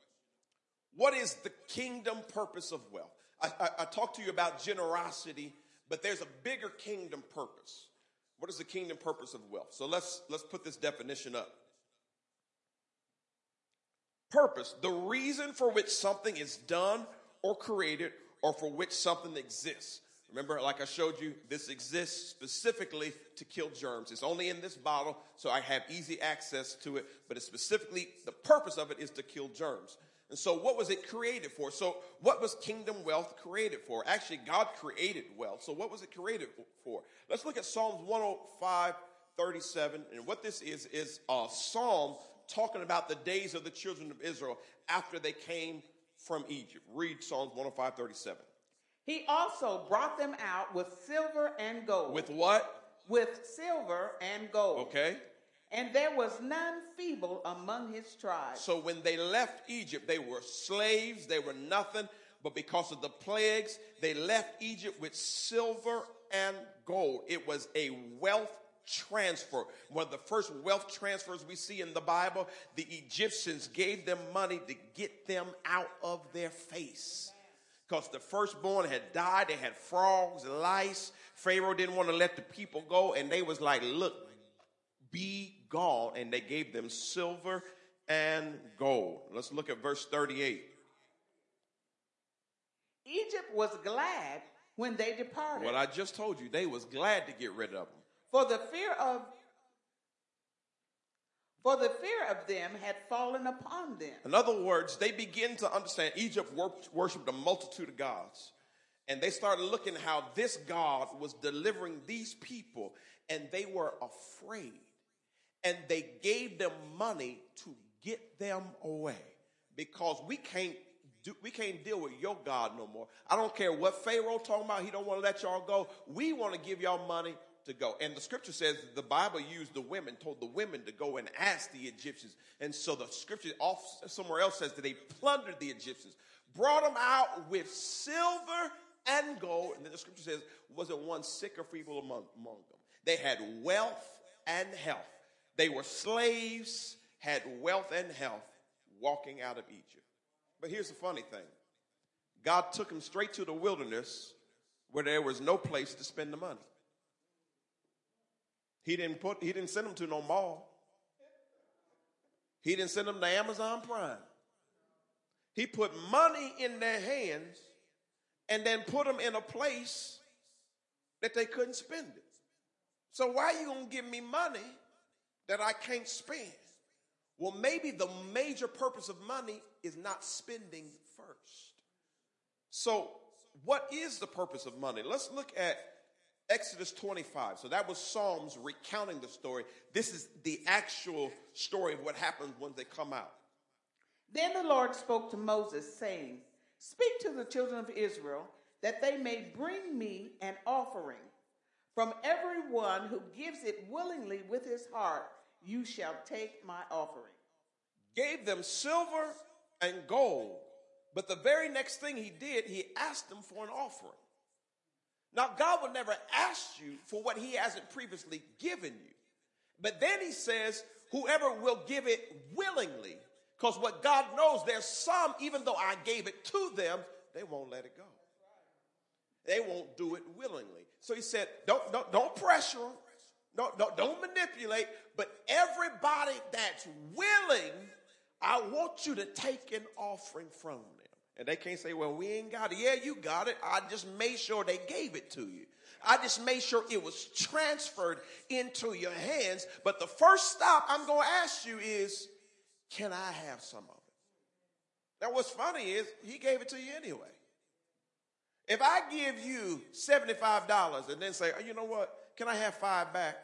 What is the kingdom purpose of wealth? I, I, I talked to you about generosity, but there's a bigger kingdom purpose. What is the kingdom purpose of wealth? So let's let's put this definition up purpose, the reason for which something is done or created or for which something exists. Remember, like I showed you, this exists specifically to kill germs. It's only in this bottle, so I have easy access to it, but it's specifically, the purpose of it is to kill germs. And so, what was it created for? So, what was kingdom wealth created for? Actually, God created wealth. So, what was it created for? Let's look at Psalms 105, 37. And what this is, is a psalm talking about the days of the children of Israel after they came from Egypt. Read Psalms 105 37. He also brought them out with silver and gold. With what? With silver and gold. Okay. And there was none feeble among his tribes. So when they left Egypt, they were slaves, they were nothing. But because of the plagues, they left Egypt with silver and gold. It was a wealth transfer. One of the first wealth transfers we see in the Bible, the Egyptians gave them money to get them out of their face. Because the firstborn had died, they had frogs, lice. Pharaoh didn't want to let the people go, and they was like, look, be gone. And they gave them silver and gold. Let's look at verse 38. Egypt was glad when they departed. What I just told you, they was glad to get rid of them. For the fear of for the fear of them had fallen upon them. In other words, they begin to understand Egypt worshiped a multitude of gods. And they started looking how this God was delivering these people, and they were afraid. And they gave them money to get them away because we can't do, we can't deal with your God no more. I don't care what Pharaoh talking about. He don't want to let y'all go. We want to give y'all money to go. And the scripture says the Bible used the women, told the women to go and ask the Egyptians. And so the scripture off somewhere else says that they plundered the Egyptians, brought them out with silver and gold. And then the scripture says, was it one sick or feeble among, among them? They had wealth and health. They were slaves, had wealth and health, walking out of Egypt. But here's the funny thing God took them straight to the wilderness where there was no place to spend the money. He didn't put he didn't send them to no mall. He didn't send them to Amazon Prime. He put money in their hands and then put them in a place that they couldn't spend it. So why are you going to give me money that I can't spend? Well, maybe the major purpose of money is not spending first. So, what is the purpose of money? Let's look at Exodus 25. So, that was Psalms recounting the story. This is the actual story of what happens when they come out. Then the Lord spoke to Moses, saying, Speak to the children of Israel that they may bring me an offering. From everyone who gives it willingly with his heart, you shall take my offering. Gave them silver and gold. But the very next thing he did, he asked them for an offering. Now, God will never ask you for what he hasn't previously given you. But then he says, whoever will give it willingly, because what God knows, there's some, even though I gave it to them, they won't let it go. They won't do it willingly. So he said, don't, don't, don't pressure them. Don't, don't, don't manipulate. But everybody that's willing I want you to take an offering from them. And they can't say, well, we ain't got it. Yeah, you got it. I just made sure they gave it to you. I just made sure it was transferred into your hands. But the first stop I'm going to ask you is, can I have some of it? Now, what's funny is he gave it to you anyway. If I give you $75 and then say, oh, you know what? Can I have five back?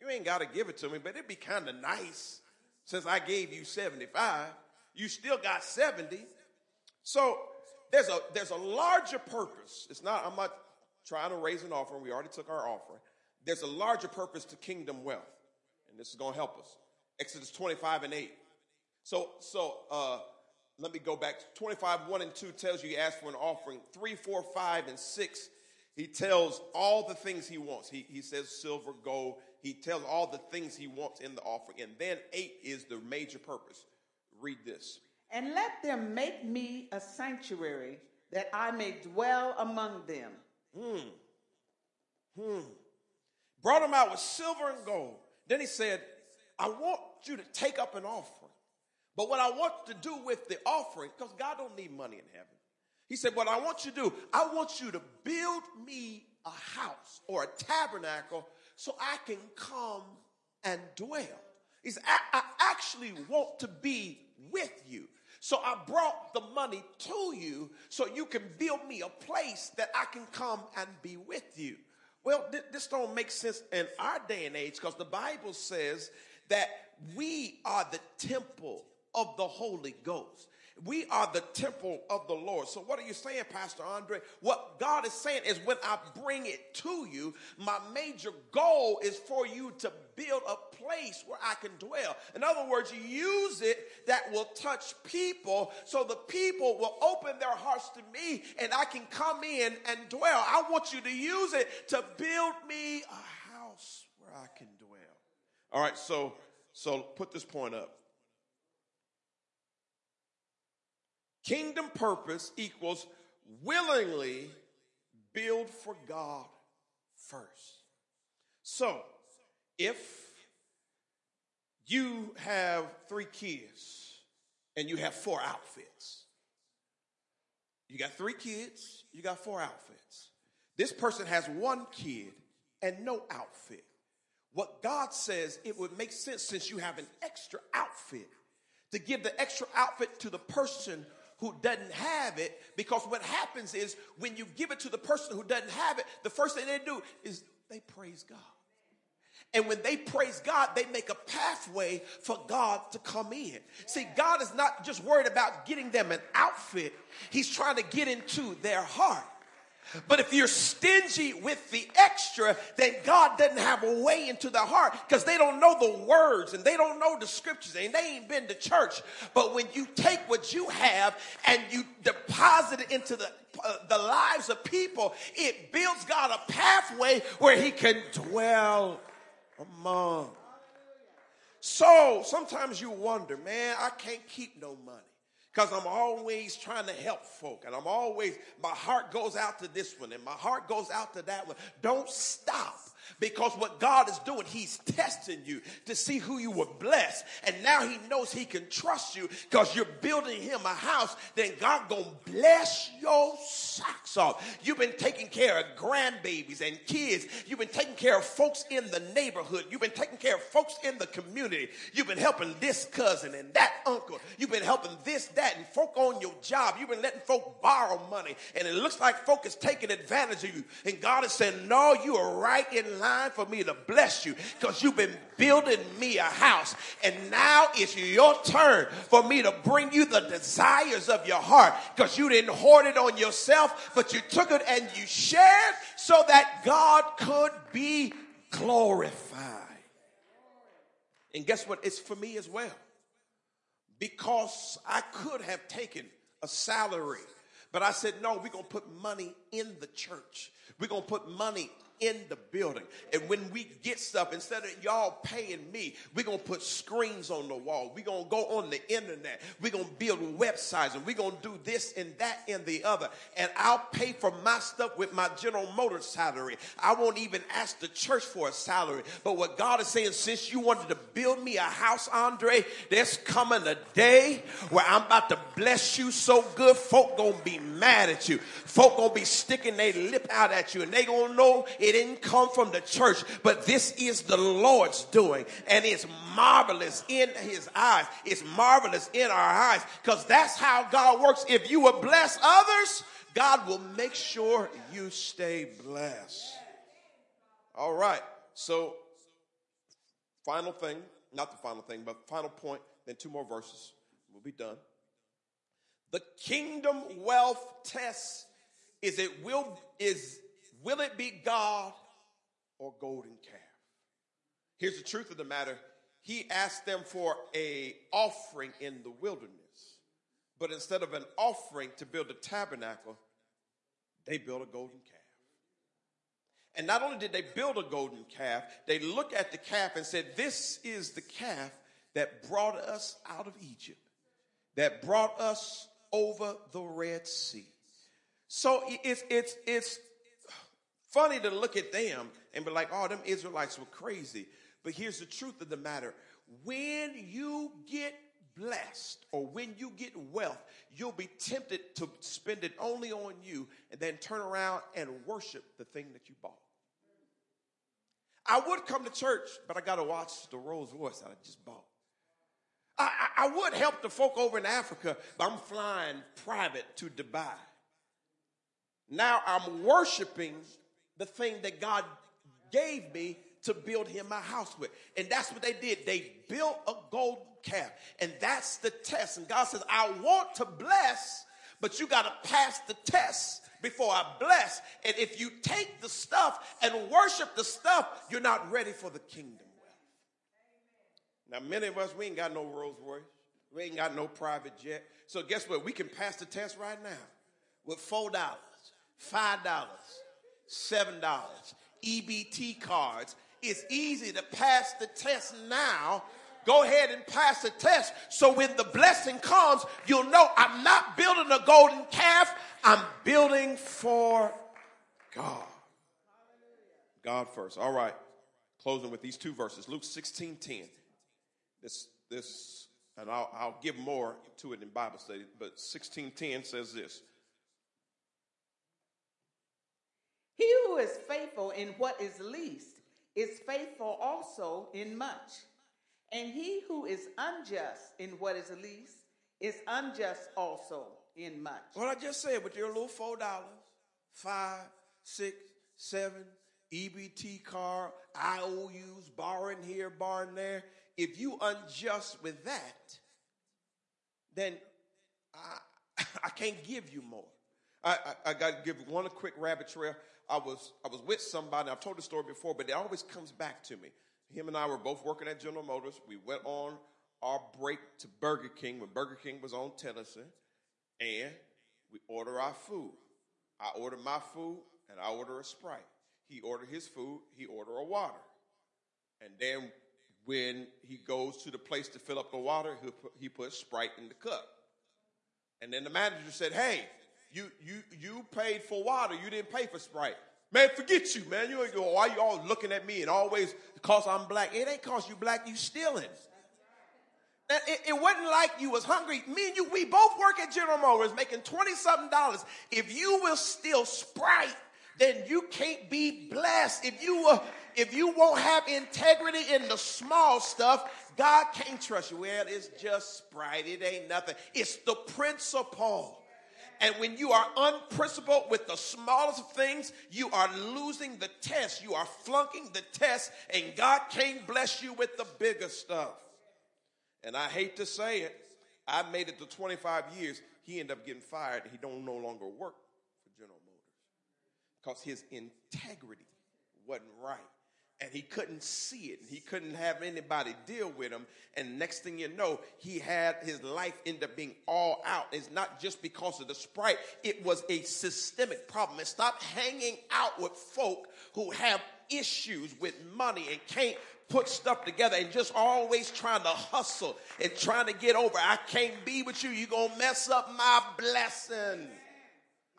You ain't got to give it to me, but it'd be kind of nice since I gave you 75, you still got 70. So there's a there's a larger purpose. It's not, I'm not trying to raise an offering. We already took our offering. There's a larger purpose to kingdom wealth. And this is going to help us. Exodus 25 and 8. So, so, uh, let me go back. 25, 1 and 2 tells you you ask for an offering. 3, 4, 5, and 6, he tells all the things he wants. He, he says silver, gold, he tells all the things he wants in the offering. And then eight is the major purpose. Read this. And let them make me a sanctuary that I may dwell among them. Hmm. Hmm. Brought them out with silver and gold. Then he said, I want you to take up an offering. But what I want to do with the offering, because God don't need money in heaven. He said, What I want you to do, I want you to build me a house or a tabernacle so I can come and dwell. He said, I, I actually want to be with you. So I brought the money to you so you can build me a place that I can come and be with you. Well, th- this don't make sense in our day and age because the Bible says that we are the temple of the Holy Ghost. We are the temple of the Lord. So, what are you saying, Pastor Andre? What God is saying is when I bring it to you, my major goal is for you to build a place where I can dwell. In other words, use it that will touch people so the people will open their hearts to me and I can come in and dwell. I want you to use it to build me a house where I can dwell. All right, so so put this point up. Kingdom purpose equals willingly build for God first. So, if you have three kids and you have four outfits, you got three kids, you got four outfits. This person has one kid and no outfit. What God says, it would make sense since you have an extra outfit to give the extra outfit to the person who doesn't have it because what happens is when you give it to the person who doesn't have it, the first thing they do is they praise God. And when they praise God, they make a pathway for God to come in. See, God is not just worried about getting them an outfit, He's trying to get into their heart. But if you're stingy with the extra, then God doesn't have a way into the heart because they don't know the words and they don't know the scriptures and they ain't been to church. But when you take what you have and you deposit it into the uh, the lives of people, it builds God a pathway where He can dwell among. So sometimes you wonder, man, I can't keep no money because I'm always trying to help folk and I'm always, my heart goes out to this one and my heart goes out to that one. Don't stop. Because what God is doing, He's testing you to see who you were blessed. And now He knows He can trust you because you're building Him a house. Then God gonna bless your socks off. You've been taking care of grandbabies and kids. You've been taking care of folks in the neighborhood. You've been taking care of folks in the community. You've been helping this cousin and that uncle. You've been helping this, that, and folk on your job. You've been letting folk borrow money. And it looks like folk is taking advantage of you. And God is saying, no, you are right in line for me to bless you because you've been building me a house. And now it's your turn for me to bring you the desires of your heart because you didn't hoard it on yourself, but you took it and you shared so that God could be glorified. And guess what? It's for me as well. Because I could have taken a salary, but I said, no, we're going to put money in the church. We're going to put money in the building. And when we get stuff, instead of y'all paying me, we're going to put screens on the wall. We're going to go on the internet. We're going to build websites and we're going to do this and that and the other. And I'll pay for my stuff with my General Motors salary. I won't even ask the church for a salary. But what God is saying, since you wanted to build me a house, Andre, there's coming a day where I'm about to bless you so good, folk gonna be mad at you. Folk gonna be sticking their lip out at you and they gonna know it didn't come from the church, but this is the Lord's doing. And it's marvelous in his eyes. It's marvelous in our eyes because that's how God works. If you will bless others, God will make sure you stay blessed. All right. So, final thing, not the final thing, but final point, then two more verses. We'll be done. The kingdom wealth test is it will is Will it be God or golden calf? Here's the truth of the matter. He asked them for a offering in the wilderness. But instead of an offering to build a tabernacle, they built a golden calf. And not only did they build a golden calf, they looked at the calf and said, This is the calf that brought us out of Egypt, that brought us over the Red Sea. So it's, it's, it's funny to look at them and be like, oh, them Israelites were crazy. But here's the truth of the matter when you get blessed or when you get wealth, you'll be tempted to spend it only on you and then turn around and worship the thing that you bought. I would come to church, but I got to watch the Rolls Royce that I just bought. I, I, would help the folk over in Africa, but I'm flying private to Dubai. Now I'm worshiping the thing that God gave me to build him a house with. And that's what they did. They built a gold calf. And that's the test. And God says, I want to bless, but you got to pass the test before I bless. And if you take the stuff and worship the stuff, you're not ready for the kingdom. Now, many of us, we ain't got no Rolls Royce. We ain't got no private jet. So guess what? We can pass the test right now with $4, $5, $7, EBT cards, It's easy to pass the test now. Go ahead and pass the test. So when the blessing comes, you'll know I'm not building a golden calf. I'm building for God. God first. All right. Closing with these two verses. Luke 16 10. This, this, and I'll, I'll give more to it in Bible study, but 1610 says this. He who is faithful in what is least is faithful also in much. And he who is unjust in what is least is unjust also in much. What I just said with your little four dollars, five, six, seven, EBT card, IOUs, borrowing here, borrowing there. If you unjust with that, then I, I can't give you more. I, I, I got to give one quick rabbit trail. I was I was with somebody. I've told the story before, but it always comes back to me. Him and I were both working at General Motors. We went on our break to Burger King when Burger King was on Tennyson, and we order our food. I order my food, and I order a Sprite. He ordered his food. He ordered a water, and then when he goes to the place to fill up the water, he put, he put Sprite in the cup. And then the manager said, "Hey, you you you paid for water. You didn't pay for Sprite." Man, forget you, man. You ain't go, why you all looking at me and always because I'm black? It ain't cause you black, you stealing. It, it, wasn't like you was hungry. Me and you, we both work at General Motors making 20 something dollars. If you will steal Sprite, then you can't be blessed. If you will, if you won't have integrity in the small stuff, God can't trust you. Well, it's just Sprite. It ain't nothing. It's the principle. And when you are unprincipled with the smallest of things, you are losing the test. You are flunking the test, and God can't bless you with the bigger stuff. And I hate to say it, I made it to 25 years. He ended up getting fired. He don't no longer work for General Motors because his integrity wasn't right and he couldn't see it. He couldn't have anybody deal with him. And next thing you know, he had his life end up being all out. It's not just because of the sprite, it was a systemic problem. And stop hanging out with folk who have issues with money and can't put stuff together and just always trying to hustle and trying to get over. I can't be with you. You're to mess up my blessing.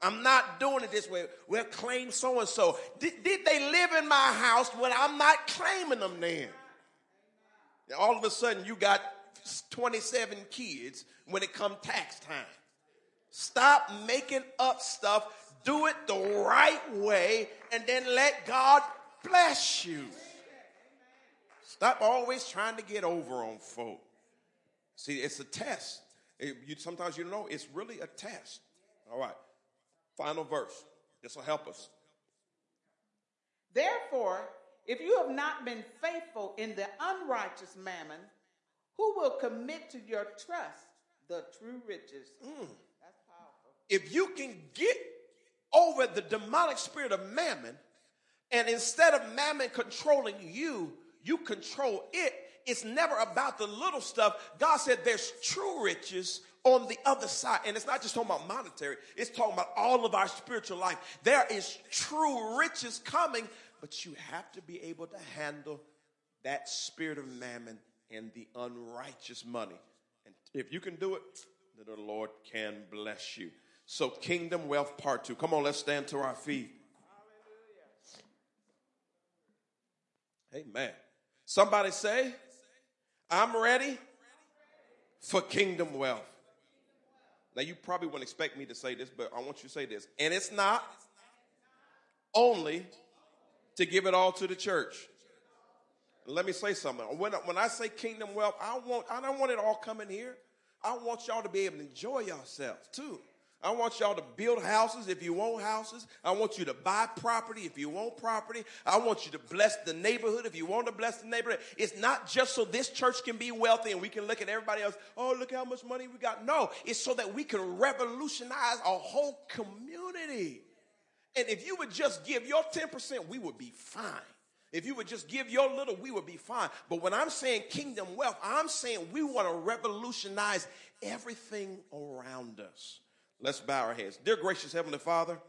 I'm not doing it this way. We'll claim so and so. Did they live in my house when I'm not claiming them then? all of a sudden, you got 27 kids when it come tax time. Stop making up stuff. Do it the right way, and then let God bless you. Stop always trying to get over on folk. See, it's a test. It, you, sometimes you know it's really a test. All right. Final verse. This will help us. Therefore, if you have not been faithful in the unrighteous mammon, who will commit to your trust the true riches? Mm. That's powerful. If you can get over the demonic spirit of mammon, and instead of mammon controlling you, you control it. It's never about the little stuff. God said there's true riches on the other side. And it's not just talking about monetary, it's talking about all of our spiritual life. There is true riches coming, but you have to be able to handle that spirit of mammon and the unrighteous money. And if you can do it, then the Lord can bless you. So, Kingdom Wealth Part 2. Come on, let's stand to our feet. Amen. Somebody say, I'm ready for kingdom wealth. Now, you probably wouldn't expect me to say this, but I want you to say this. And it's not only to give it all to the church. Let me say something. When, when I say kingdom wealth, I want I don't want it all coming here. I want y'all to be able to enjoy yourselves too. I want y'all to build houses if you want houses. I want you to buy property if you want property. I want you to bless the neighborhood if you want to bless the neighborhood. It's not just so this church can be wealthy and we can look at everybody else, oh, look how much money we got. No, it's so that we can revolutionize a whole community. And if you would just give your 10%, we would be fine. If you would just give your little, we would be fine. But when I'm saying kingdom wealth, I'm saying we want to revolutionize everything around us. Let's bow our heads. Dear gracious Heavenly Father,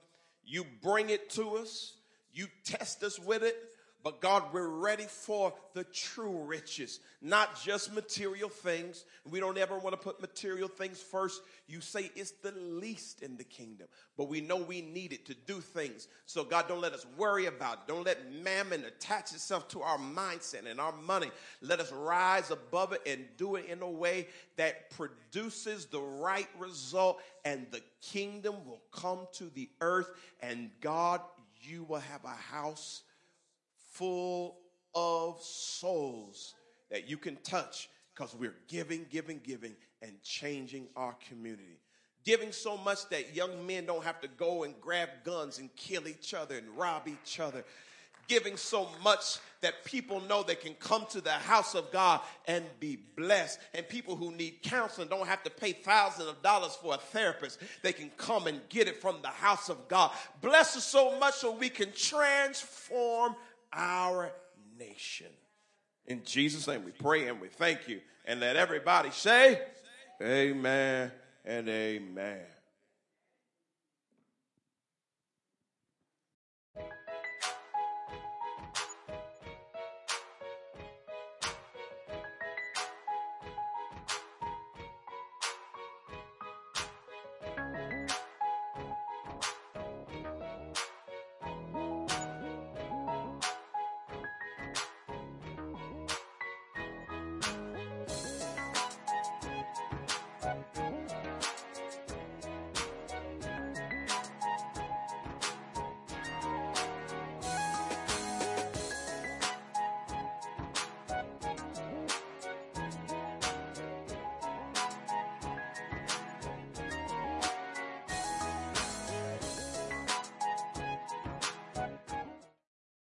you bring it to us, you test us with it, But God, we're ready for the true riches, not just material things. We don't ever want to put material things first. You say it's the least in the kingdom, but we know we need it to do things. So, God, don't let us worry about it. Don't let mammon attach itself to our mindset and our money. Let us rise above it and do it in a way that produces the right result, and the kingdom will come to the earth. And, God, you will have a house full of souls that you can touch because we're giving, giving, giving, and changing our community. Giving so much that young men don't have to go and grab guns and kill each other and rob each other. Giving so much that people know they can come to the house of God and be blessed. And people who need counseling don't have to pay thousands of dollars for a therapist. They can come and get it from the house of God. Bless us so much so we can transform our nation. In Jesus' name we pray and we thank you. And let everybody say, Amen and amen.